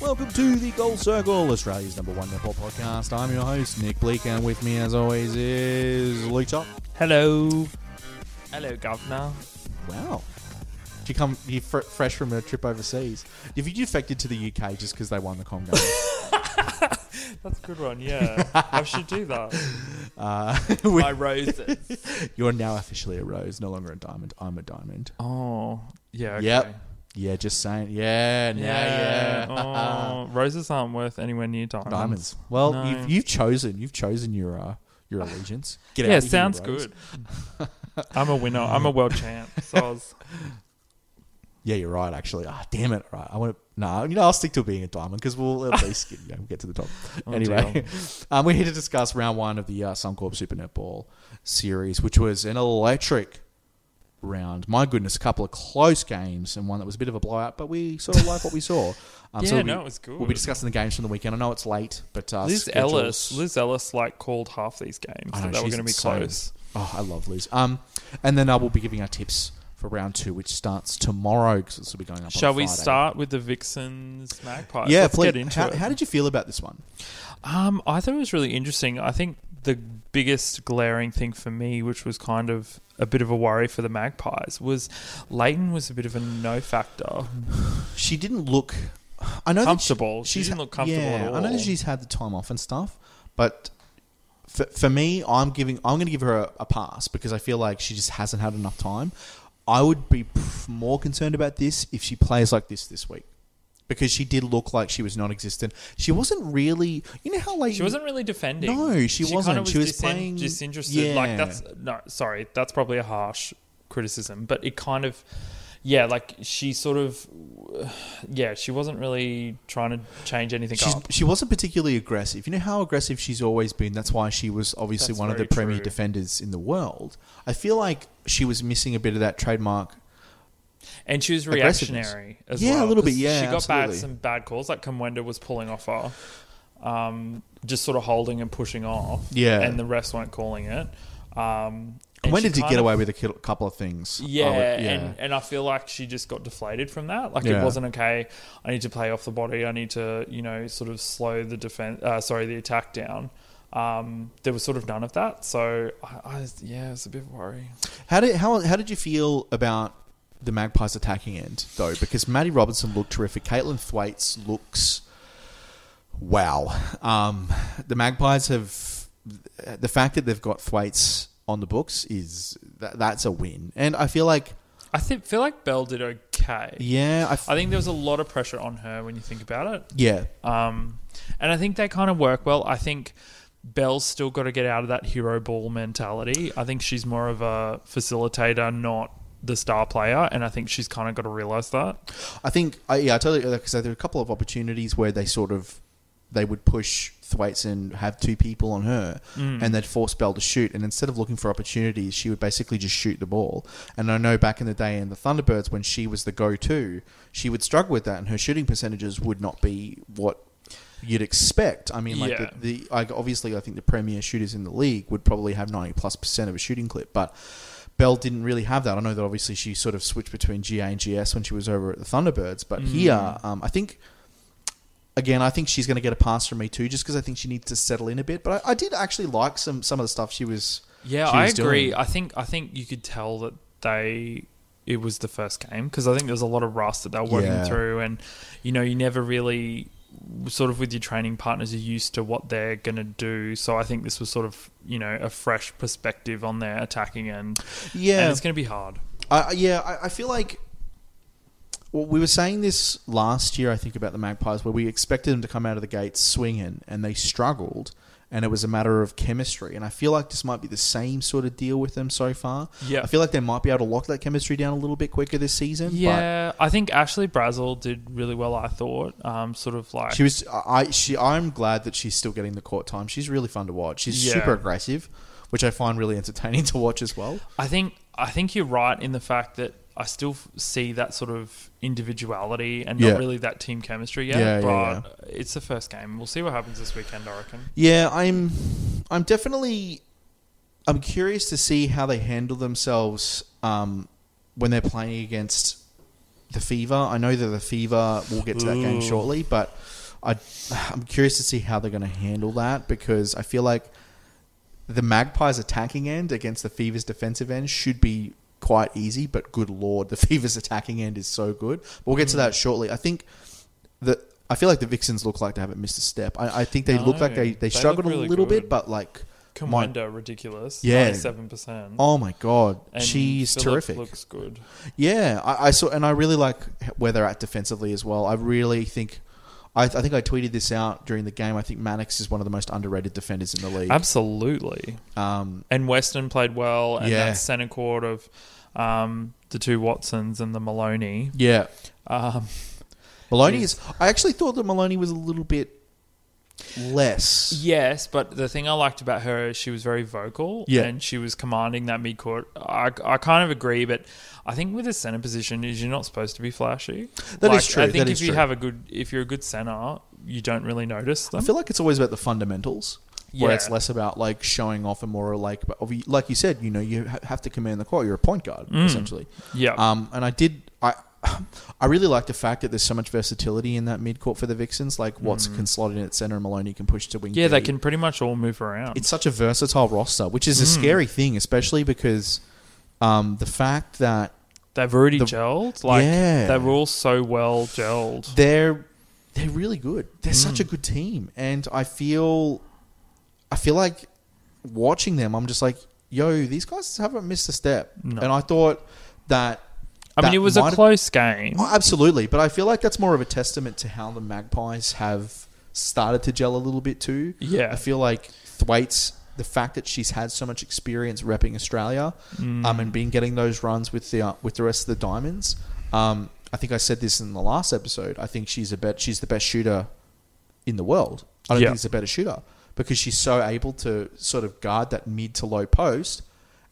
Welcome to the Gold Circle, Australia's number one netball podcast. I'm your host, Nick Bleak, and with me, as always, is Luke Top. Hello. Hello, Governor. Wow. Did you come you fr- fresh from a trip overseas? Have you defected to the UK just because they won the Com game? That's a good one, yeah. I should do that. uh, My roses. you're now officially a rose, no longer a diamond. I'm a diamond. Oh, yeah, okay. Yep. Yeah, just saying. Yeah, now, yeah. Oh, roses aren't worth anywhere near diamonds. Diamonds. Well, No. you've, you've chosen. You've chosen your uh, your allegiance. Get yeah, out of here, sounds Rose. good. I'm a winner. I'm a world champ. So I was, Yeah, you're right. Actually, ah, damn it. Right, I want to. No, you know, I'll stick to being a diamond because we'll at least get, you know, get to the top. Oh, anyway, um, we're here to discuss round one of the uh, Suncorp Super Netball series, which was an electric round. My goodness, a couple of close games and one that was a bit of a blowout, but we sort of like what we saw. Um, Yeah, we'll no, be- it was good. We'll be discussing the games from the weekend. I know it's late, but uh, Liz schedules- Ellis, Liz Ellis, like called half these games I know, that they were going to be close. Oh, I love Liz. Um, and then uh, we'll be giving our tips for round two, which starts tomorrow because this will be going up. Shall we start with the Vixens Magpies? Yeah, Let's please. get into how, it. how did you feel about this one? Um, I thought it was really interesting. I think the biggest glaring thing for me, which was kind of a bit of a worry for the Magpies, was Layton was a bit of a no factor. She didn't look. I know Comfortable. That She didn't look comfortable Yeah, at all. I know that she's had the time off and stuff, but for, for me, I'm giving. I'm going to give her a, a pass because I feel like she just hasn't had enough time. I would be more concerned about this if she plays like this this week. Because she did look like she was non-existent. She wasn't really, you know how like She wasn't really defending. No, she kind wasn't. of She was disen- playing- disinterested. Like that's no, sorry, that's probably a harsh criticism, but it kind of, yeah, like she sort of, yeah, she wasn't really trying to change anything She's, up. she wasn't particularly aggressive. You know how aggressive she's always been. That's why she was obviously That's one of the very premier defenders in the world. I feel like she was missing a bit of that trademark. And she was reactionary as Yeah, well. a little bit. yeah, she got bad, some bad calls. Like Kumwenda was pulling off her, um, just sort of holding and pushing off. Yeah. and the refs weren't calling it. Um, And when did you get of- away with a couple of things? Yeah, would- yeah. And, and I feel like she just got deflated from that. Like Yeah. it wasn't okay. I need to play off the body. I need to, you know, sort of slow the defense. Uh, sorry, the attack down. Um, there was sort of none of that. So I, I was- yeah, it's a bit worry. How did how how did you feel about the Magpies attacking end though? Because Madi Robinson looked terrific. Caitlin Thwaites looks wow. Um, the Magpies have the fact that they've got Thwaites on the books is that, that's a win, and I feel like I think feel like Bell did okay. yeah, I, f- I think there was a lot of pressure on her when you think about it. yeah. Um, and I think they kind of work well. I think Bell's still got to get out of that hero ball mentality. I think she's more of a facilitator, not the star player, and I think she's kind of got to realize that. I think, I, yeah, I totally because there were a couple of opportunities where they sort of they would push Thwaites and have two people on her, Mm. and they'd force Bell to shoot. And instead of looking for opportunities, she would basically just shoot the ball. And I know back in the day in the Thunderbirds when she was the go-to, she would struggle with that, and her shooting percentages would not be what you'd expect. I mean, like Yeah. the, the like obviously, I think the premier shooters in the league would probably have ninety plus percent of a shooting clip, but. Bell didn't really have that. I know that obviously she sort of switched between GA and GS when she was over at the Thunderbirds, but Mm. here, um, I think again, I think she's going to get a pass from me too, just because I think she needs to settle in a bit. But I, I did actually like some some of the stuff she was. Yeah, she I was agree. doing. I think I think you could tell that they it was the first game because I think there was a lot of rust that they were working Yeah. through, and you know you never really sort of with your training partners are used to what they're going to do. So I think this was sort of you know a fresh perspective on their attacking end, and Yeah, it's going to be hard. I- yeah. I, I feel like. Well, we were saying this last year, I think, about the Magpies, where we expected them to come out of the gates swinging, and they struggled, and it was a matter of chemistry. And I feel like this might be the same sort of deal with them so far. Yeah. I feel like they might be able to lock that chemistry down a little bit quicker this season. Yeah, I think Ashley Brazill did really well. I thought, um, sort of like she was. I she. I'm glad that she's still getting the court time. She's really fun to watch. She's Yeah. super aggressive, which I find really entertaining to watch as well. I think I think you're right in the fact that I still f- see that sort of individuality and Yeah. not really that team chemistry yet. Yeah, but yeah, it's the first game. We'll see what happens this weekend. I reckon. Yeah, I'm I'm definitely I'm curious to see how they handle themselves um, when they're playing against the Fever. I know that the Fever will get to that game Ooh. shortly, but I, I'm curious to see how they're going to handle that because I feel like the Magpies' attacking end against the Fever's defensive end should be quite easy, but good lord, the Fever's attacking end is so good. But we'll get to mm. that shortly. I think that I feel like the Vixens look like they haven't missed a step. I, I think they look like they, they they struggled look really a little good. bit, but like, Commander, ridiculous. Yeah. seven percent. oh my god, she's terrific. Looks good. Yeah, I, I saw, and I really like where they're at defensively as well. I really think, I, I think I tweeted this out during the game. I think Mannix is one of the most underrated defenders in the league. Absolutely. Um, And Weston played well, and Yeah. that centre court of um, the two Watsons and the Moloney. yeah, Um, Moloney is. I actually thought that Moloney was a little bit less. yes, but the thing I liked about her is she was very vocal, Yeah. and she was commanding that mid court. I, I kind of agree, but I think with a centre position, is you're not supposed to be flashy. That That is true, I think that if you true. have a good, if you're a good centre, you don't really notice I feel like it's always about the fundamentals. Where Yeah. it's less about like showing off and more like, but like you said, you know, you ha- have to command the court. You're a point guard Mm. essentially. yeah, Um, and I did. I I really like the fact that there's so much versatility in that mid court for the Vixens. Like Watts can slot in at center, and Moloney can push to wing. Mm. yeah, they can pretty much all move around. It's such a versatile roster, which is a Mm. scary thing, especially because um, the fact that They've already the- gelled. Like Yeah. they were all so well gelled. they're they're really good. They're such a Mm. good team, and I feel I feel like watching them. I'm just like, yo, these guys haven't missed a step. No. And I thought that. I mean, it was a close game. Oh, absolutely, but I feel like that's more of a testament to how the Magpies have started to gel a little bit too. Yeah. I feel like Thwaites, the fact that she's had so much experience repping Australia, Mm. um, and been getting those runs with the uh, with the rest of the diamonds. Um, I think I said this in the last episode. I think she's a bet. She's the best shooter in the world. I don't Yeah. think there's a better shooter because she's so able to sort of guard that mid to low post,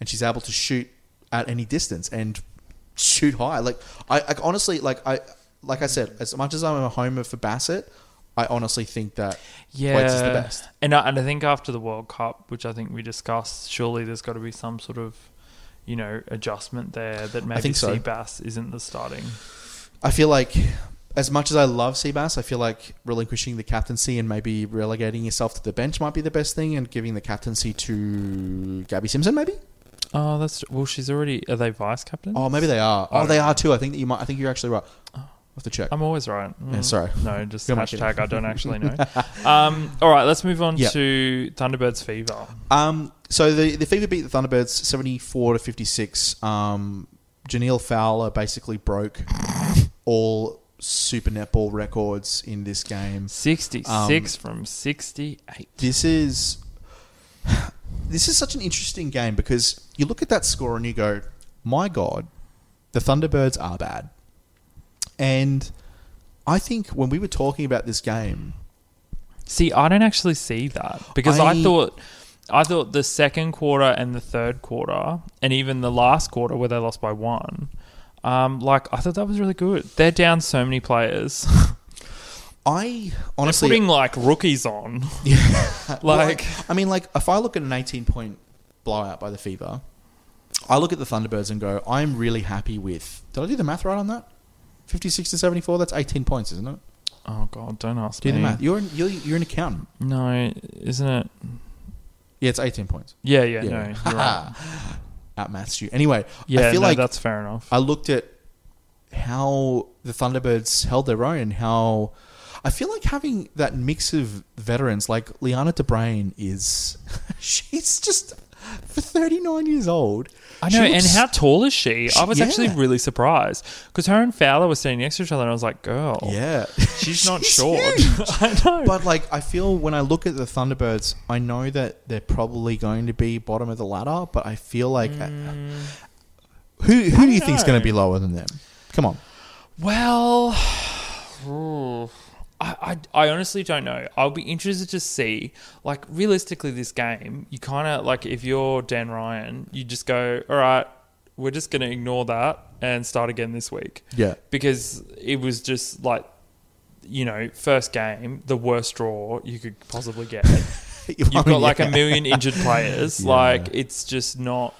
and she's able to shoot at any distance and shoot high. Like I, I honestly like I like I said, as much as I'm a homer for Bassett, I honestly think that Yeah, is the best. And I, and I think after the World Cup, which I think we discussed, surely there's got to be some sort of, you know, adjustment there that maybe so. Seabass isn't the starting. I feel like, as much as I love Seabass, I feel like relinquishing the captaincy and maybe relegating yourself to the bench might be the best thing, and giving the captaincy to Gabi Simpson, maybe. Oh, that's well. She's already. Are they vice captain? Oh, maybe they are. I Oh, don't they know. are too. I think that you might. I think you're actually right. I'll have to check. I'm always right. Yeah, Mm. sorry. No, just Who am I kidding? hashtag. I don't actually know. um, all right, let's move on Yeah. to Thunderbirds Fever. Um, so the the Fever beat the Thunderbirds seventy four to fifty six. Um, Jhaniele Fowler basically broke all Super Netball records in this game. Sixty-six Um, from sixty-eight. This is this is such an interesting game because you look at that score and you go, "My God, the Thunderbirds are bad." And I think when we were talking about this game, See, I don't actually see that because I, I- thought I thought the second quarter and the third quarter and even the last quarter where they lost by one, um, like I thought that was really good. They're down so many players. I They're honestly putting like rookies on. Yeah. Like- Well, I mean, like if I look at an 18 point blowout by the Fever, I look at the Thunderbirds and go, I'm really happy with. Did I do the math right on that? 56 to 74. That's 18 points, isn't it? Oh God, don't ask Do me. the math. You're an, you're, you're an accountant. No, isn't it? Yeah, it's 18 points. Yeah, yeah, no, you're right. Out maths you. Anyway, Yeah, I feel no, like that's fair enough. I looked at how the Thunderbirds held their own, how I feel like having that mix of veterans like Leana de Bruin is she's just for 39 years old. I know, and how tall is she? I was actually really surprised because her and Fowler were standing next to each other, and I was like, "Girl, Yeah. she's not short." I know, But like I feel when I look at the Thunderbirds, I know that they're probably going to be bottom of the ladder, but I feel like uh, uh mm. who who do you think is going to be lower than them? Come on. Well, ooh, hmm. I, I, I honestly don't know. I'll be interested to see. Like, realistically, this game, you kind of, like, if you're Dan Ryan, you just go, all right, we're just going to ignore that and start again this week. Yeah. Because it was just like, you know, first game, the worst draw you could possibly get. you've got oh, like yeah. a million injured players. Yeah. Like it's just not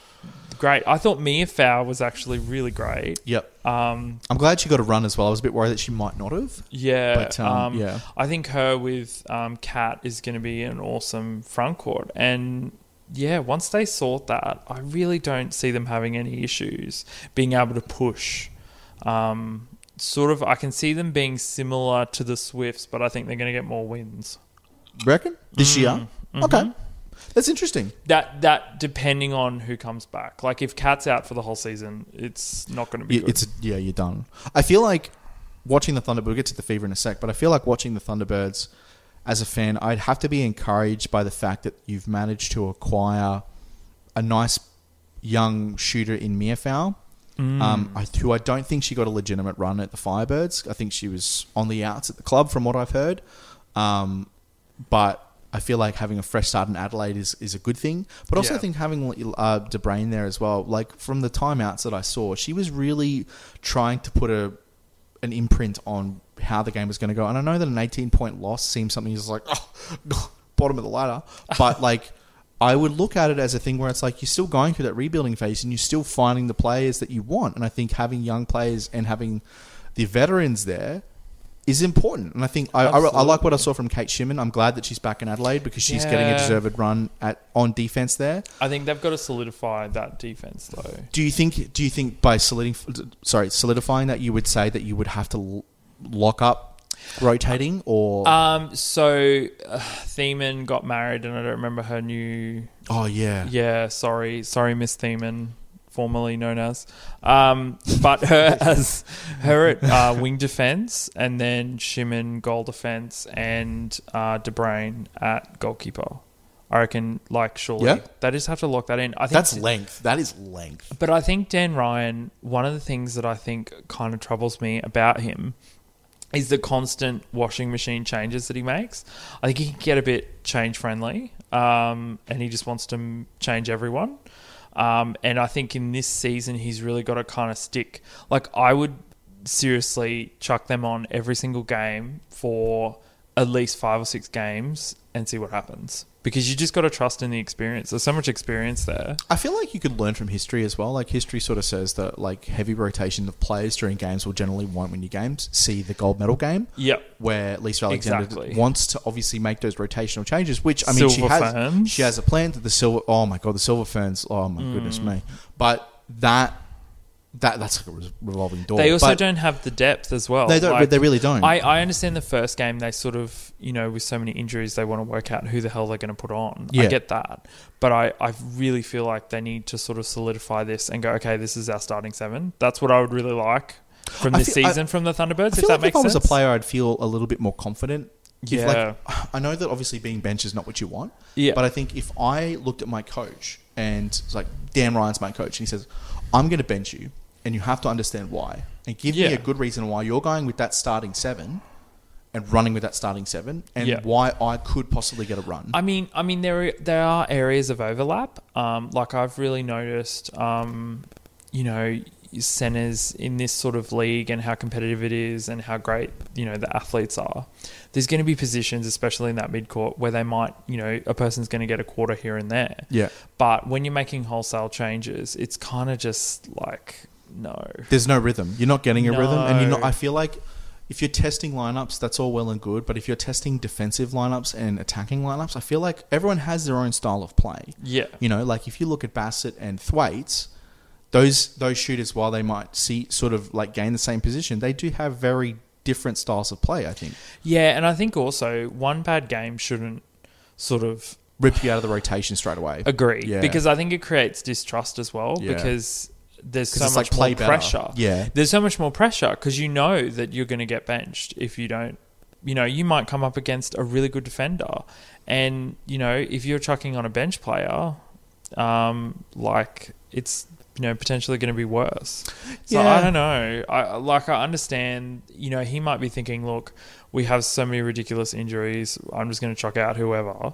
great. I thought Mia Fowl was actually really great. Yep. Um, I'm glad she got a run as well. I was a bit worried that she might not have. yeah, But, um, um, yeah. I think her with um, Kat is going to be an awesome front court, and yeah, once they sort that, I really don't see them having any issues being able to push. Um, sort of, I can see them being similar to the Swifts, but I think they're going to get more wins. Reckon this year? Mm-hmm. Okay, that's interesting. That that depending on who comes back. Like if Cat's out for the whole season, it's not going to be Yeah, good. it's yeah, you're done. I feel like watching the Thunderbirds. We'll get to the fever in a sec, but I feel like watching the Thunderbirds as a fan, I'd have to be encouraged by the fact that you've managed to acquire a nice young shooter in Mearfowl. Mm. Um, I, who I don't think she got a legitimate run at the Firebirds. I think she was on the outs at the club, from what I've heard. Um, but I feel like having a fresh start in Adelaide is, is a good thing. But also, Yeah. I think having uh, De Bruin there as well. Like from the timeouts that I saw, she was really trying to put a an imprint on how the game was going to go. And I know that an 18 point loss seems something is like oh, bottom of the ladder, but like. I would look at it as a thing where it's like you're still going through that rebuilding phase and you're still finding the players that you want. And I think having young players and having the veterans there is important. And I think I, I, I like what I saw from Kate Shimmin. I'm glad that she's back in Adelaide because she's getting a deserved run at on defense there. I think they've got to solidify that defense though. Do you think? Do you think by solidifying, sorry, solidifying that you would say that you would have to l- lock up rotating or? Um, so uh, Thiemann got married, and I don't remember her new. oh yeah, Yeah, sorry, sorry, Miss Thiemann, formerly known as. Um, but her as her at uh, wing defense, and then Shimmin goal defense, and uh, De Bruin at goalkeeper. I reckon, like, surely Yeah. they just have to lock that in. I think that's length. That is length. But I think Dan Ryan, one of the things that I think kind of troubles me about him is the constant washing machine changes that he makes. I think he can get a bit change friendly, um, and he just wants to m- change everyone. Um, and I think in this season, he's really got to kind of stick. Like, I would seriously chuck them on every single game for at least five or six games and see what happens. Because you just got to trust in the experience. There's so much experience there. I feel like you could learn from history as well. Like history sort of says that like heavy rotation of players during games will generally won't win you games. See the gold medal game. Yep. where Lisa Alexander Exactly. wants to obviously make those rotational changes, which I mean she has Ferns. she has a plan to the silver oh my god the silver ferns oh my goodness Mm. me but that that that's like a revolving door They also But don't have the depth as well. they don't Like, they really don't I, I understand the first game they sort of you know with so many injuries they want to work out who the hell they're going to put on. I Yeah. get that, but I, I really feel like they need to sort of solidify this and go okay this is our starting seven. That's what I would really like from this feel- I- season from the Thunderbirds. I if that like if makes I was sense. a player I'd feel a little bit more confident If, Yeah. like, I know that obviously being bench is not what you want Yeah. but I think if I looked at my coach and it's like Dan Ryan's my coach and he says I'm going to bench you and you have to understand why and give Yeah. me a good reason why you're going with that starting seven and running with that starting seven and Yeah. why I could possibly get a run. I mean, I mean, there are, there are areas of overlap. Um, like I've really noticed, um, you know, centers in this sort of league and how competitive it is and how great you know the athletes are. There's going to be positions, especially in that mid court, where they might, you know, a person's going to get a quarter here and there. yeah. But when you're making wholesale changes, it's kind of just like no. There's no rhythm. You're not getting a rhythm, and you're not. I feel like if you're testing lineups, that's all well and good. But if you're testing defensive lineups and attacking lineups, I feel like everyone has their own style of play. Yeah. You know, like if you look at Bassett and Thwaites, those those shooters, while they might see sort of like gain the same position, they do have very different styles of play. I think Yeah, and I think also one bad game shouldn't sort of rip you out of the rotation straight away. agree Yeah. because I think it creates distrust as well Yeah. because there's so much like more better. pressure. Yeah. There's so much more pressure because you know that you're going to get benched if you don't. You know, you might come up against a really good defender, and you know if you're chucking on a bench player, um, like it's you know potentially going to be worse. So Yeah. I don't know. I like I understand. You know, he might be thinking, look, we have so many ridiculous injuries. I'm just going to chuck out whoever.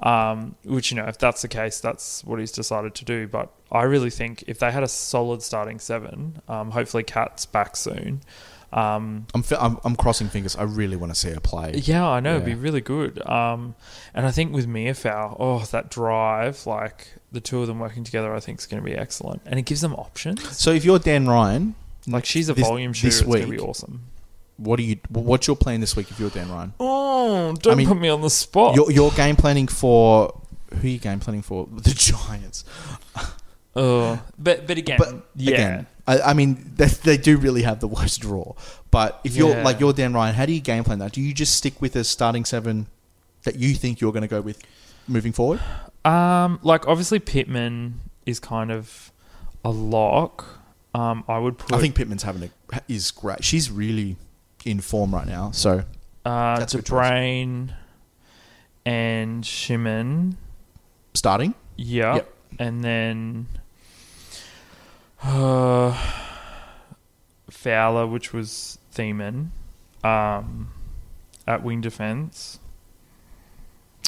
Um, which you know, if that's the case, that's what he's decided to do. But I really think if they had a solid starting seven, um, hopefully Cat's back soon. Um, I'm, fi- I'm I'm crossing fingers. I really want to see her play. yeah, I know it'd be really good. Um, and I think with Mia Fowl, oh, that drive, like the two of them working together, I think is going to be excellent, and it gives them options. So if you're Dan Ryan, Like she's a this- volume shooter. this It's going to week, be awesome. What are you? What's your plan this week if you're Dan Ryan? Oh, don't mean, put me on the spot. You're, you're game planning for who are you game planning for? The Giants. Oh, but but again, But yeah. again, I, I mean they, they do really have the worst draw. But if you're Yeah. like you're Dan Ryan, how do you game plan that? Do you just stick with a starting seven that you think you're going to go with moving forward? Um, like obviously Pitman is kind of a lock. Um, I would put I think Pitman's having a is great. She's really in form right now. So uh, that's a good choice. de Bruin and Shimmin. starting, Yep. Yep. And then uh, Fowler, which was Thiemann, um, at wing defense.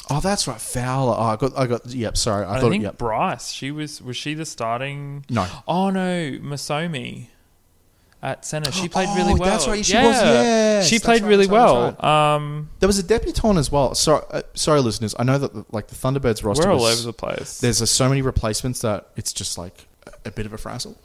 oh that's right, Fowler. Oh, I got I got. Yep, sorry, I, I, thought. think Yep, Bryce. She was was she the starting? no. Oh no, Masomi at center. She played Oh, really well. that's right, she was, yes, she played right, really that's right, well. Um, There was a debutante as well. Sorry, uh, sorry, listeners. I know that the, like the Thunderbirds roster. we're all was- over the place. there's uh, so many replacements that it's just like a, a bit of a frazzle.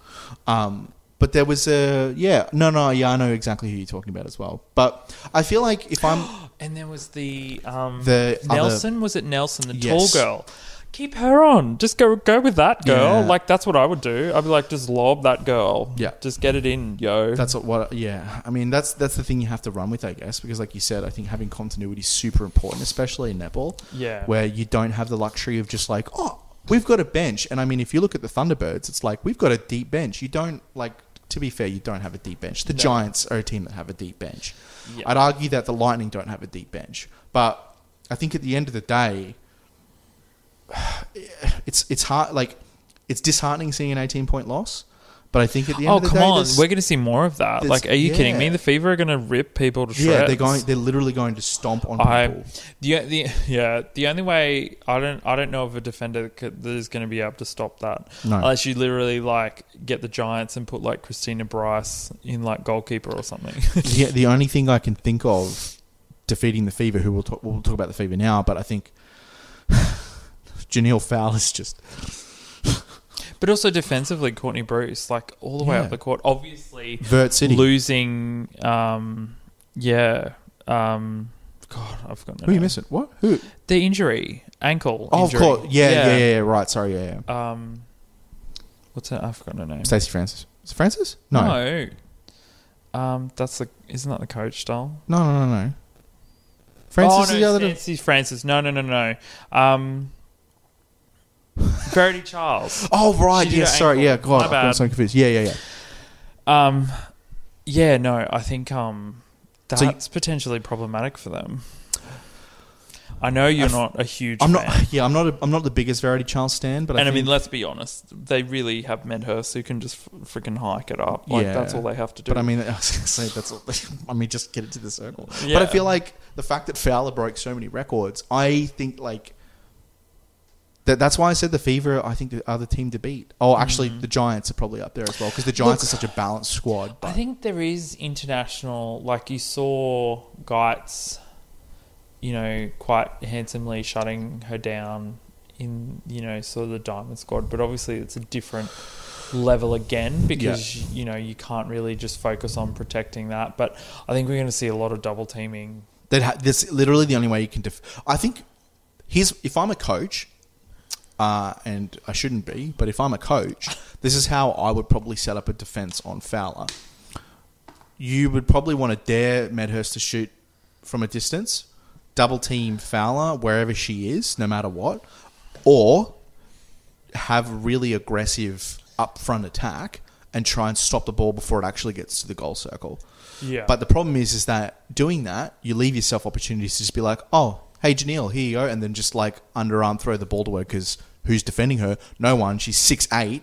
Um, but there was a yeah, no, no, yeah, I know exactly who you're talking about as well. But I feel like if I'm and there was the um The other- Nelson. was it Nelson, the Yes. tall girl? Keep her on. Just go go with that girl. Yeah. Like that's what I would do. I'd be like, just lob that girl. Yeah. Just get it in, yo. that's what, what yeah, I mean that's that's the thing you have to run with, I guess, because like you said, I think having continuity is super important, especially in netball, yeah. where you don't have the luxury of just like oh. We've got a bench, and I mean, if you look at the Thunderbirds, it's like we've got a deep bench. You don't like, to be fair, you don't have a deep bench. The No. Giants are a team that have a deep bench. Yeah. I'd argue that the Lightning don't have a deep bench, but I think at the end of the day, it's it's hard. Like it's disheartening seeing an eighteen point loss, but I think at the end Oh of the come day, on! We're going to see more of that. Like, are you kidding me? The Fever are going to rip people to shreds. yeah, they're going. They're literally going to stomp on I people. the the yeah the only way I don't I don't know of a defender that is going to be able to stop that No. unless you literally like get the Giants and put like Christina Bryce in like goalkeeper or something. the, the only thing I can think of defeating the Fever, who we'll talk, we'll talk about the Fever now, but I think Jhaniele Fowl is just but also defensively, Courtney Bruce like all the way Yeah. up the court. Obviously, Vert City. losing. Um, yeah. Um, God, I've forgotten. the Who are you name. missing? What? Who? The injury, ankle. Oh, of course. Yeah, yeah, yeah, yeah. Right. Sorry. Yeah, yeah. Um, what's her? I've forgotten her name. Stacey Francis. Is it Francis? No. No. No. Um, that's the isn't that the coach style? No. No. No. No. Francis oh, is no, the other. Nancy Francis. No, no, no, no. Um, Verity Charles. Oh right, She did yes, her sorry, yeah, ankle. God, I'm bad. so confused. Yeah, yeah, yeah. Um, yeah, no, I think um, So you- that's potentially problematic for them. I know you're not a huge. I'm fan. not. Yeah, I'm not. A, I'm not the biggest Verity Charles stan, but I, and I think, mean, let's be honest. They really have Medhurst who can just f- freaking hike it up. Like Yeah. that's all they have to do. but I mean, I was gonna say that's. All, I mean, just get it to the circle. Yeah. But I feel like the fact that Fowler broke so many records, I think like. That, that's why I said the Fever. I think the other team to beat. Oh, actually, the Giants are probably up there as well because the Giants Mm. Look, are such a balanced squad. I think there is international, like you saw Geitz, you know, quite handsomely shutting her down in, you know, sort of the Diamond Squad. But obviously, it's a different level again because, you know, you can't really just focus on protecting that. But I think we're going to see a lot of double teaming. that ha- that's literally the only way you can. Def- I think here's if I'm a coach, uh, and I shouldn't be, but if I'm a coach, this is how I would probably set up a defense on Fowler. You would probably want to dare Medhurst to shoot from a distance, double team Fowler wherever she is, no matter what, or have really aggressive upfront attack and try and stop the ball before it actually gets to the goal circle. Yeah. But the problem is, is that doing that, you leave yourself opportunities to just be like, oh, hey, Jhaniele, here you go, and then just like underarm throw the ball to her because who's defending her? No one. She's six eight,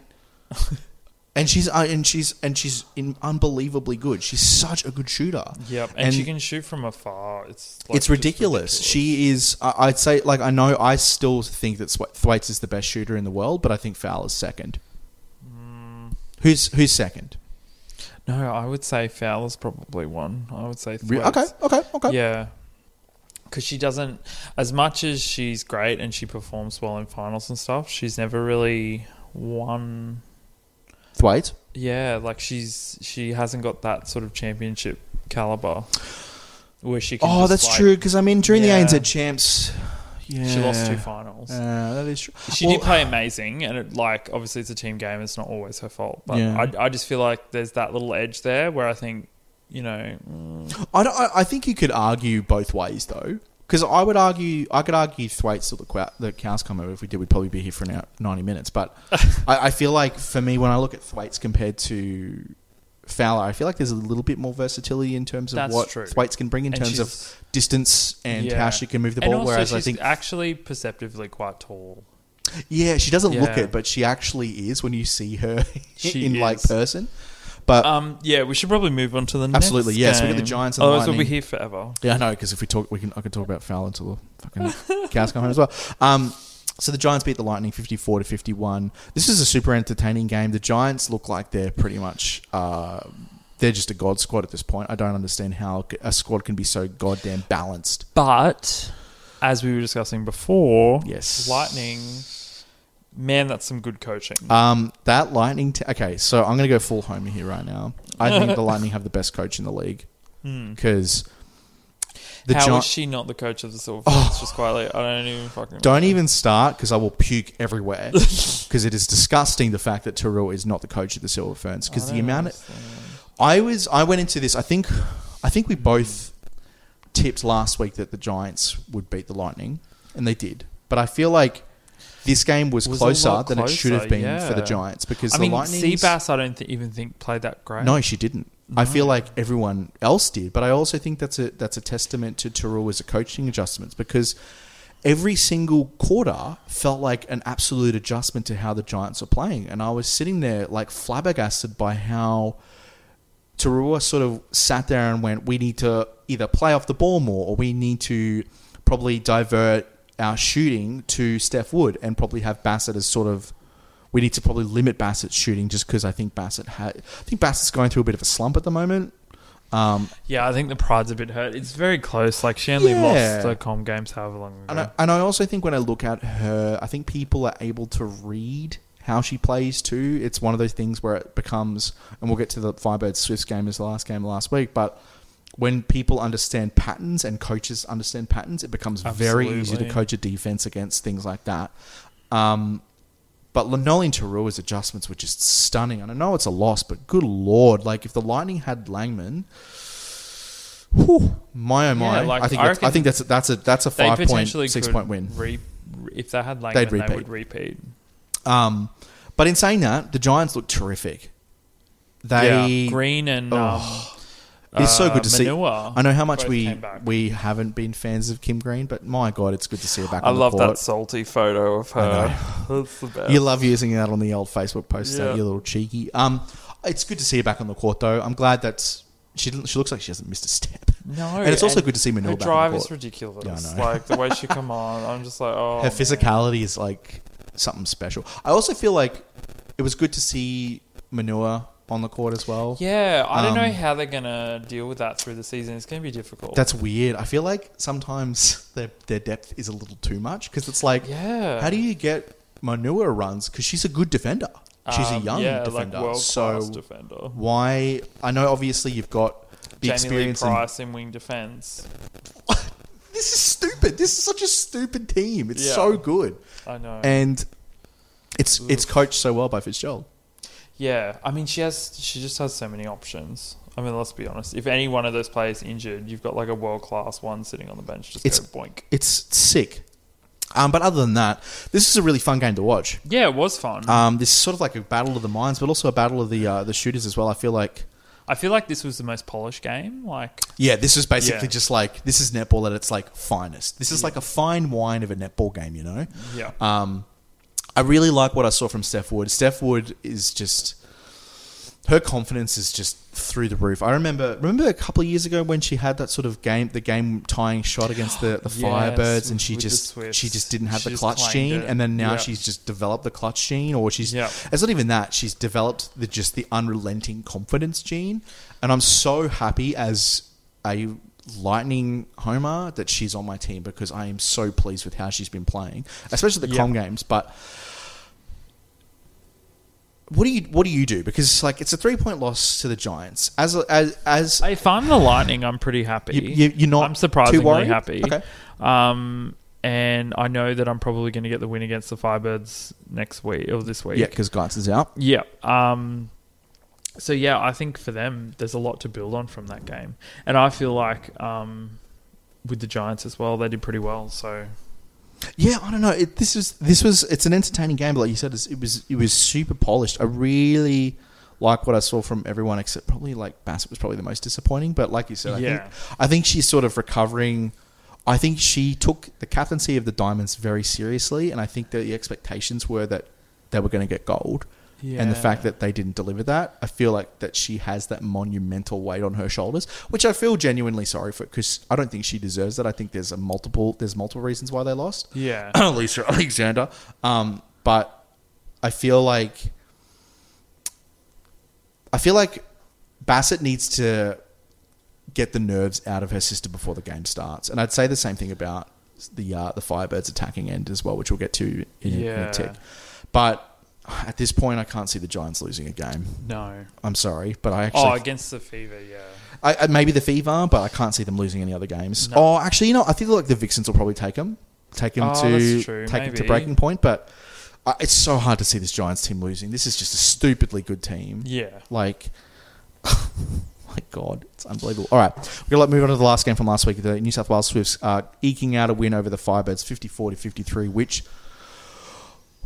and she's uh, and she's and she's in unbelievably good. She's such a good shooter. Yep. And, she can shoot from afar. It's like it's just ridiculous. She is. I- I'd say, like, I know. I still think that Thwa- Thwaites is the best shooter in the world, but I think Fowler's second. Hmm. Who's who's second? No, I would say Fowler's probably one. I would say Thwaites. Okay, okay, okay. Yeah. Because she doesn't, as much as she's great and she performs well in finals and stuff, she's never really won. Thwaite. Yeah, like she's she hasn't got that sort of championship caliber where she can. Oh, just, that's like- true. Because I mean, during Yeah. the ANZ champs, yeah, She lost two finals. Uh, that is true. She Well- did play amazing, and it, like obviously it's a team game. It's not always her fault, but Yeah. I, I just feel like there's that little edge there where I think you know mm, I, don't, I, I think you could argue both ways though, because I would argue I could argue Thwaites till the, qu- the cows come over. If we did, we'd probably be here for an hour, ninety minutes. But I, I feel like for me, when I look at Thwaites compared to Fowler, I feel like there's a little bit more versatility in terms of That's what true. Thwaites can bring in And terms of distance and Yeah. how she can move the ball. Whereas I think, actually perceptively quite tall. yeah, she doesn't look it, but she actually is when you see her She in like person. But Um, yeah, we should probably move on to the next. Absolutely, next yes, we got the game. Giants and the Otherwise, we'll be Lightning. here forever. Yeah, I know because if we talk, we can. I can talk about foul until the fucking cows come home as well. Um, so the Giants beat the Lightning fifty-four to fifty-one. This is a super entertaining game. The Giants look like they're pretty much. Uh, they're just a god squad at this point. I don't understand how a squad can be so goddamn balanced. But as we were discussing before, Yes. Lightning, man, that's some good coaching. Um, that Lightning. T- okay, so I'm going to go full homer here right now. I think the Lightning have the best coach in the league Hmm. because the How is she not the coach of the Silver Ferns? Just quietly, I don't even fucking. Don't know. even start because I will puke everywhere. Because it is disgusting the fact that Terrell is not the coach of the Silver Ferns. Because the amount of. I was I went into this. I think I think we both tipped last week that the Giants would beat the Lightning, and they did. But I feel like this game was, Was closer than it should have been for the. Giants because I the mean, Lightning. Seabass, I don't th- even think played that great. No, she didn't. I feel like everyone else did, but I also think that's a that's a testament to Terrell as a coaching adjustments because every single quarter felt like an absolute adjustment to how the Giants are playing, and I was sitting there like flabbergasted by how Taurua sort of sat there and went, "We need to either play off the ball more, or we need to probably divert our shooting to Steph Wood, and probably have Bassett as sort of." We need to probably limit Bassett's shooting just because I think Bassett had. I think Bassett's going through a bit of a slump at the moment. Um, Yeah, I think the pride's a bit hurt. It's very close. Like she only Yeah. lost the com games however long ago. And I, and I also think when I look at her, I think people are able to read how she plays too. It's one of those things where it becomes, and we'll get to the Firebirds Swifts game as the last game last week, but when people understand patterns and coaches understand patterns, it becomes very easy to coach a defense against things like that. Um, but Noeline Taurua's adjustments were just stunning. And I know it's a loss, but good lord, like if the Lightning had Langman, whew, my oh my, Yeah, like, I think I that's, I think that's that's a that's a five point six point win. Re- if they had Langman, They'd they repeat. would repeat. Um, but in saying that, the Giants look terrific. They yeah, Green and Oh, um, it's so good to see. I know how much both we came back. we haven't been fans of Kim Green, but my god, it's good to see her back. I on love the that court. salty photo of her. That's the best. You love using that on the old Facebook post, don't Yeah. you, little cheeky? Um, it's good to see her back on the court, though. I'm glad that she didn't- she looks like she hasn't missed a step. No, And it's also good to see Her back on drive the is court. ridiculous. Yeah, I know. Like the way she come on, I'm just like, oh. her man. physicality is like something special. I also feel like it was good to see Manua on the court as well. Yeah, I don't know Um, how they're gonna deal with that through the season. It's gonna be difficult. That's weird. I feel like sometimes their their depth is a little too much because it's like, yeah. how do you get Manu'a runs? Because she's a good defender. She's a Um, young yeah, defender. like so defender. why? I know obviously you've got the Jamie experience. in- Price in wing defense. this is stupid. This is such a stupid team. It's Yeah. so good, I know. and it's it's coached so well by Fitzgerald. Yeah, I mean, she has. She just has so many options. I mean, let's be honest. If any one of those players injured, you've got like a world class one sitting on the bench. Just It's- boink. It's sick. Um, but other than that, this is a really fun game to watch. Yeah, it was fun. Um, this is sort of like a battle of the minds, but also a battle of the uh, the shooters as well. I feel like I feel like this was the most polished game. Like, Yeah, this was basically Yeah. just like this is netball at its like finest. This is like a fine wine of a netball game, you know. yeah, Um, I really like what I saw from Steph Wood. Steph Wood is just her confidence is just through the roof. I remember remember a couple of years ago when she had that sort of game the game tying shot against the, the Yes, Firebirds and she just she just didn't have She the clutch gene it. and then now Yeah. she's just developed the clutch gene or she's Yeah. it's not even that she's developed the just the unrelenting confidence gene and I'm so happy as a lightning homer that she's on my team because I am so pleased with how she's been playing especially the Yeah. com games but what do you what do you do? Because like it's a three point loss to the Giants. As a, as as If I'm the Lightning, I'm pretty happy. You- you- you're not I'm surprisingly happy. Okay. Um, and I know that I'm probably going to get the win against the Firebirds next week or this week. yeah, because Geitz is out. Yeah. Um, so yeah, I think for them, there's a lot to build on from that game, and I feel like um, with the Giants as well, they did pretty well. So Yeah, I don't know. It, this was this was it's an entertaining game, but like you said, it's, it was it was super polished. I really like what I saw from everyone except probably like Bassett was probably the most disappointing. But like you said, I Yeah. think I think she's sort of recovering. I think she took the captaincy of the Diamonds very seriously, and I think that the expectations were that they were going to get gold. And the fact that they didn't deliver that, I feel like that she has that monumental weight on her shoulders, which I feel genuinely sorry for because I don't think she deserves that. I think there's a multiple there's multiple reasons why they lost. yeah, Lisa Alexander. Um, but I feel like I feel like Bassett needs to get the nerves out of her sister before the game starts, and I'd say the same thing about the uh, the Firebirds attacking end as well, which we'll get to in, a, in a tick. But at this point, I can't see the Giants losing a game. no. I'm sorry, but I actually Oh, against the Fever, yeah. I, I, maybe the Fever, but I can't see them losing any other games. No. Oh, actually, you know, I think like the Vixens will probably take them, take them Oh, to true, take them to breaking point. But uh, it's so hard to see this Giants team losing. This is just a stupidly good team. Yeah. Like, my God, it's unbelievable. All right, we're gonna move on to the last game from last week. The New South Wales Swifts uh, eking out a win over the Firebirds, fifty-four to fifty-three. Which,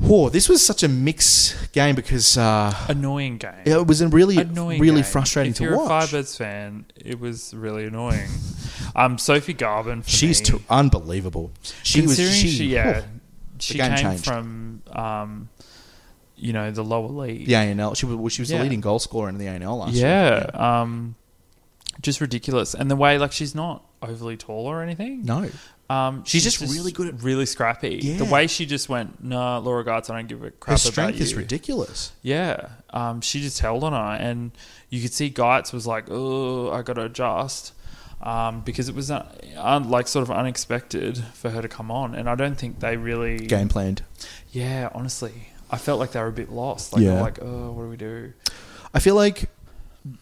whoa, this was such a mixed game because uh, Annoying game. it was a really, annoying really game. frustrating if to you're watch. a Firebirds fan, it was really annoying. um, Sophie Garbin, for She's me, too unbelievable. She was she, she, yeah, she came changed. from um, you know, the lower league. the ANL. She was well, she was Yeah. the leading goal scorer in the ANL last year. yeah, um, just ridiculous. And the way, like, she's not overly tall or anything. No. Um, She's just really good at- really scrappy. The way she just went, nah, Laura Geitz, I don't give a crap Her strength is ridiculous. Yeah, um, she just held on her, and you could see Geitz was like, "Oh, I got to adjust," um, because it was uh, un- like sort of unexpected for her to come on, and I don't think they really Game planned. Yeah, honestly, I felt like they were a bit lost. Like, Yeah. like, "Oh, what do we do?" I feel like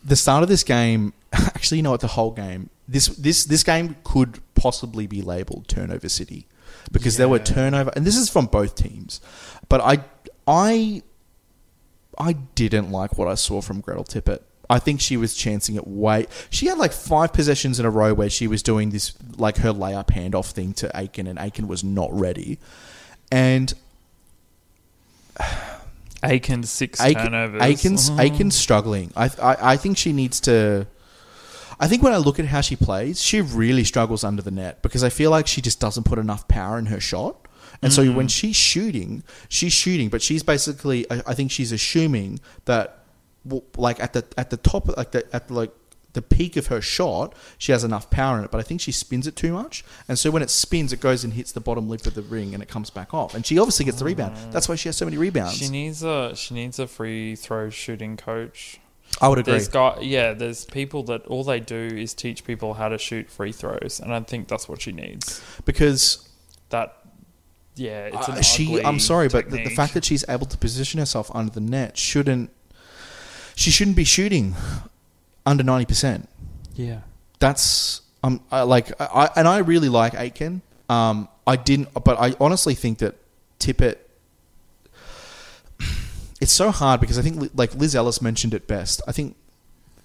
the start of this game, actually, you know what? The whole game, this this this game could possibly be labeled turnover city because there were turnover, and this is from both teams. But I I I didn't like what I saw from Gretel Tippett. I think she was chancing it way. She had like five possessions in a row where she was doing this, like her layup handoff thing to Aiken, and Aiken was not ready. And Aiken's six Aiken, turnovers. Aiken's Mhm. Aiken's struggling. I, I I think she needs to. I think when I look at how she plays, she really struggles under the net because I feel like she just doesn't put enough power in her shot. And so when mm. she's shooting, she's shooting, but she's basically I, I think she's assuming that well, like at the at the top like the, at like the peak of her shot, she has enough power in it, but I think she spins it too much. And so when it spins, it goes and hits the bottom lip of the ring and it comes back off. And she obviously gets the rebound. That's why she has so many rebounds. She needs a she needs a free throw shooting coach. I would agree. There's got yeah. There's people that all they do is teach people how to shoot free throws, and I think that's what she needs. because That yeah, it's an Uh, she ugly I'm sorry, but the, the fact that she's able to position herself under the net shouldn't she shouldn't be shooting under ninety percent. yeah, That's um I, like I, I and I really like Aiken. Um, I didn't, but I honestly think that Tippett. It's so hard because I think like Liz Ellis mentioned it best. I think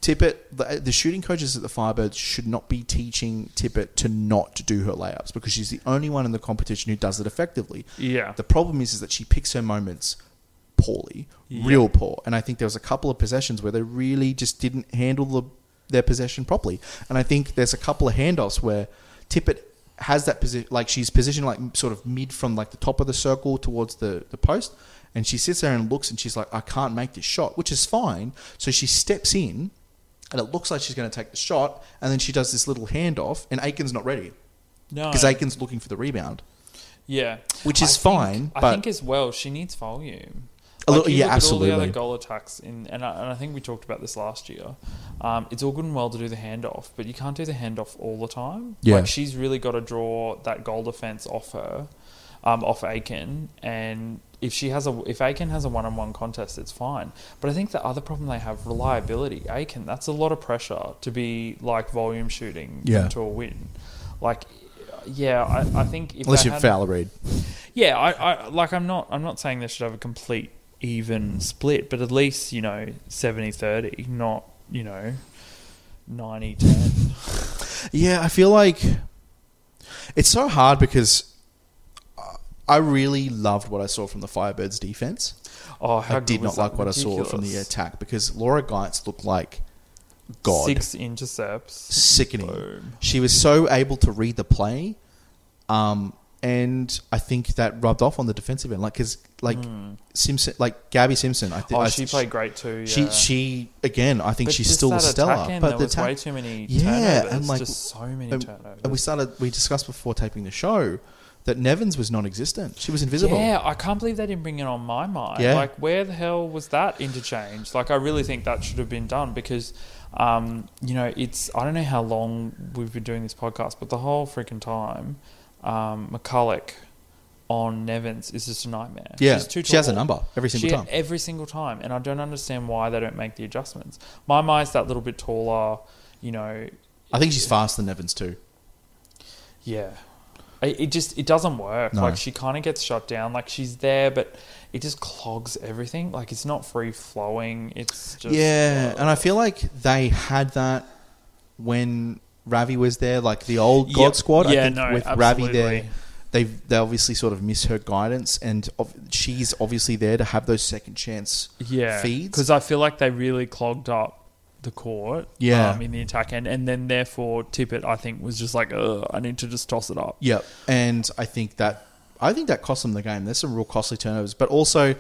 Tippett, the, the shooting coaches at the Firebirds should not be teaching Tippett to not do her layups because she's the only one in the competition who does it effectively. yeah. The problem is, is that she picks her moments poorly, Yeah. real poor. And I think there was a couple of possessions where they really just didn't handle the, their possession properly. And I think there's a couple of handoffs where Tippett has that position, like she's positioned like sort of mid from like the top of the circle towards the, the post. And she sits there and looks and she's like, I can't make this shot, which is fine. So she steps in and it looks like she's going to take the shot, and then she does this little handoff, and Aiken's not ready No, because Aiken's looking for the rebound. yeah, Which is I think- fine, I think as well she needs volume. A little- you yeah, look At all the other goal attacks in, and I, and I think we talked about this last year. Um, it's all good and well to do the handoff, but you can't do the handoff all the time. Yeah. like she's really got to draw that goal defense off her, um, off Aiken, and if she has a if Aiken has a one on one contest, it's fine. But I think the other problem they have reliability. Aiken, that's a lot of pressure to be like volume shooting Yeah. into a win. Like, yeah, I, I think if Unless you foul read. yeah, I, I like I'm not I'm not saying they should have a complete even split, but at least, you know, 70-30, not, you know, 90-10. Yeah, I feel like it's so hard because I really loved what I saw from the Firebirds defense. Oh, how I did not like what I saw from the attack because Laura Geitz looked like God. Six intercepts. Sickening. Boom. She was so able to read the play, um, and I think that rubbed off on the defensive end. Like, because like Simpson, like Gabi Simpson, I think. Oh, I- she played great too. She yeah. she again, I think But she's still stellar. end, but there the attack, way too many Yeah, turnovers. and, like, just so many turnovers. and we started. We discussed before taping the show that Nevins was non-existent. She was invisible. Yeah, I can't believe they didn't bring it on my mind. Yeah. Like, where the hell was that interchange? Like, I really think that should have been done because, um, you know, it's I don't know how long we've been doing this podcast, but the whole freaking time, um, McCulloch on Nevins is just a nightmare. Yeah, She's too she has a number every single She- time. Every single time, and I don't understand why they don't make the adjustments. My mind's that little bit taller. You know, I think she's faster than Nevins too. yeah. It it just it doesn't work. No. Like she kind of gets shut down. Like she's there, but it just clogs everything. Like it's not free flowing. It's just yeah, uh, and I feel like they had that when Ravi was there, like the old Yep. God Squad. Yeah, I think no, with Ravi there, they they obviously sort of miss her guidance, and she's obviously there to have those second chance yeah feeds. because I feel like they really clogged up the court. Yeah. um, in the attack end, and then therefore Tippett I think was just like, Ugh, I need to just toss it up. Yep, and I think that I think that cost them the game. There's some real costly turnovers, but also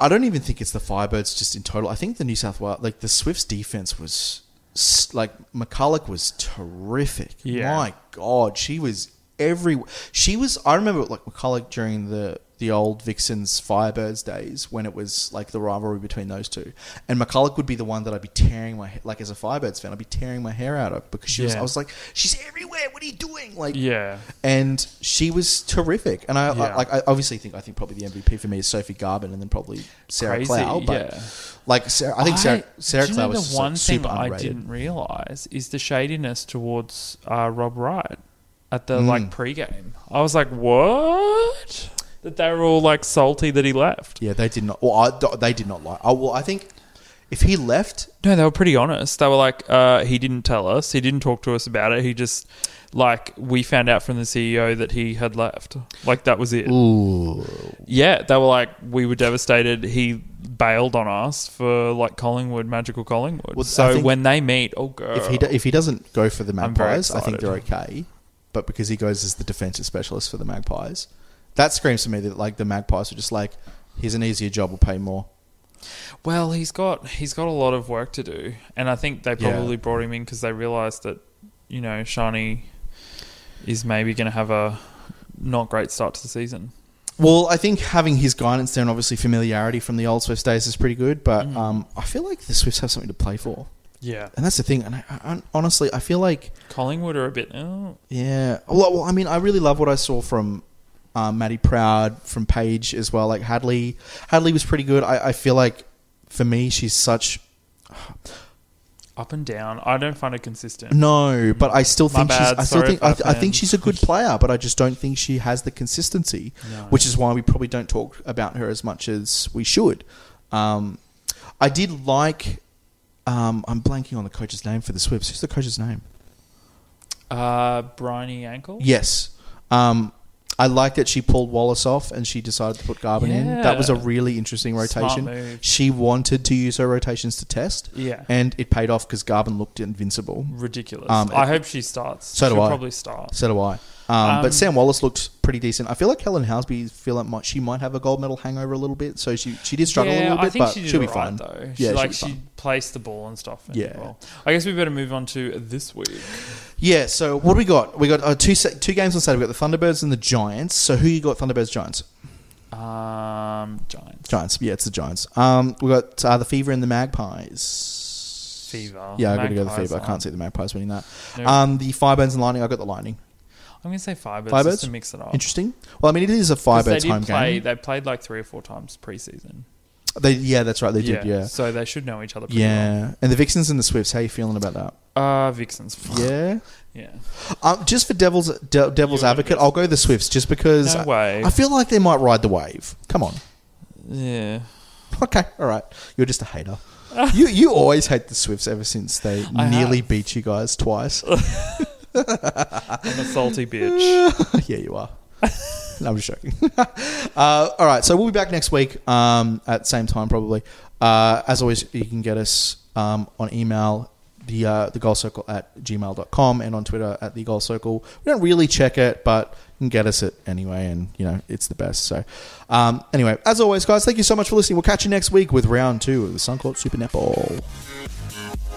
I don't even think it's the Firebirds just in total. I think the New South Wales, like the Swifts' defense was like McCulloch was terrific. Yeah. My God, she was every. She was. I remember like McCulloch during the the old Vixens Firebirds days when it was like the rivalry between those two, and McCulloch would be the one that I'd be tearing my like as a Firebirds fan, I'd be tearing my hair out of because she was. Yeah. I was like, she's everywhere. What are you doing? Like, Yeah, and she was terrific. And I, I like I obviously think I think probably the MVP for me is Sophie Garbin, and then probably Sarah Crazy, Klau. But yeah. like Sarah, I think Sarah, Sarah Klau was the so- one thing super I didn't realize is the shadiness towards uh, Rob Wright at the Mm. like pregame. I was like, what? That they were all like salty that he left. Yeah, they did not. Well, I, they did not like. Oh, well, I think if he left, No, they were pretty honest. They were like, uh, he didn't tell us. He didn't talk to us about it. He just like we found out from the CEO that he had left. Like that was it. ooh, Yeah, they were like, we were devastated. He bailed on us for like Collingwood, magical Collingwood. Well, so when they meet, oh girl, if he do- if he doesn't go for the Magpies, I think they're okay. But because he goes as the defensive specialist for the Magpies, that screams to me that like the Magpies are just like, here's an easier job, we'll pay more. Well, he's got he's got a lot of work to do, and I think they Yeah. probably brought him in because they realised that you know Sharni is maybe going to have a not great start to the season. Well, I think having his guidance there and obviously familiarity from the old Swifts days is pretty good. But Mm. um, I feel like the Swifts have something to play for, Yeah, and that's the thing. And I, I, honestly, I feel like Collingwood are a bit. Oh, yeah. Well, well, I mean, I really love what I saw from um, Maddy Proud, from Paige as well. Like Hadley, Hadley was pretty good. I, I feel like for me, she's such up and down. I don't find it consistent. no, but I still think she's. I still Sorry think I I, th- I think she's a good player, but I just don't think she has the consistency. No. which is why we probably don't talk about her as much as we should. Um, I did like. Um, I'm blanking on the coach's name for the Swifts. Who's the coach's name? Uh, Briony Akle. Yes. Um, I like that she pulled Wallace off and she decided to put Garbin in. That was a really interesting rotation. She wanted to use her rotations to test, Yeah, and it paid off because Garbin looked invincible. ridiculous. Um, I hope she starts. So do She'll I. Probably start. So do I. Um, Um, but Sam Wallace looked pretty decent. I feel like Helen Housby feel like might, she might have a gold medal hangover a little bit, so she she did struggle a little bit, I think but she she'll be alright, fine. though. Yeah, she, like she'll be she placed the ball and stuff. and Yeah. well. I guess we better move on to this week. Yeah. So what do we got? We got uh, two two games on Saturday. We got the Thunderbirds and the Giants. So who you got? Thunderbirds, Giants, Um, Giants. Giants. Yeah, it's the Giants. Um, we got uh, the Fever and the Magpies. Fever. Yeah, I got to go the Fever. I can't see the Magpies winning that. No. Um, the Firebirds and Lightning. I got the Lightning. I'm gonna say Firebirds, Firebirds? just to mix it up. Interesting. Well, I mean, it is a they Firebirds did home play. game. They played like three or four times preseason. They, yeah, that's right. They did. Yeah. So they should know each other. Pretty Yeah. And the Vixens and the Swifts. How you feeling about that? Uh, Vixens. Yeah. Yeah. Um, just for devil's de- devil's You're advocate. I'll go the Swifts just because No I- way. I feel like they might ride the wave. Come on. Yeah. Okay, all right. You're just a hater. you you always hate the Swifts ever since they I nearly have. beat you guys twice. I'm a salty bitch. yeah, you are. no, I'm just joking. uh, all right, so we'll be back next week um, at same time, probably. Uh, as always, you can get us um, on email, the uh, the goal circle at gmail.com, and on Twitter at the goal circle. We don't really check it, but you can get us it anyway, and you know it's the best. So, um, anyway, as always, guys, thank you so much for listening. We'll catch you next week with round two of the Sun Suncorp Super Netball.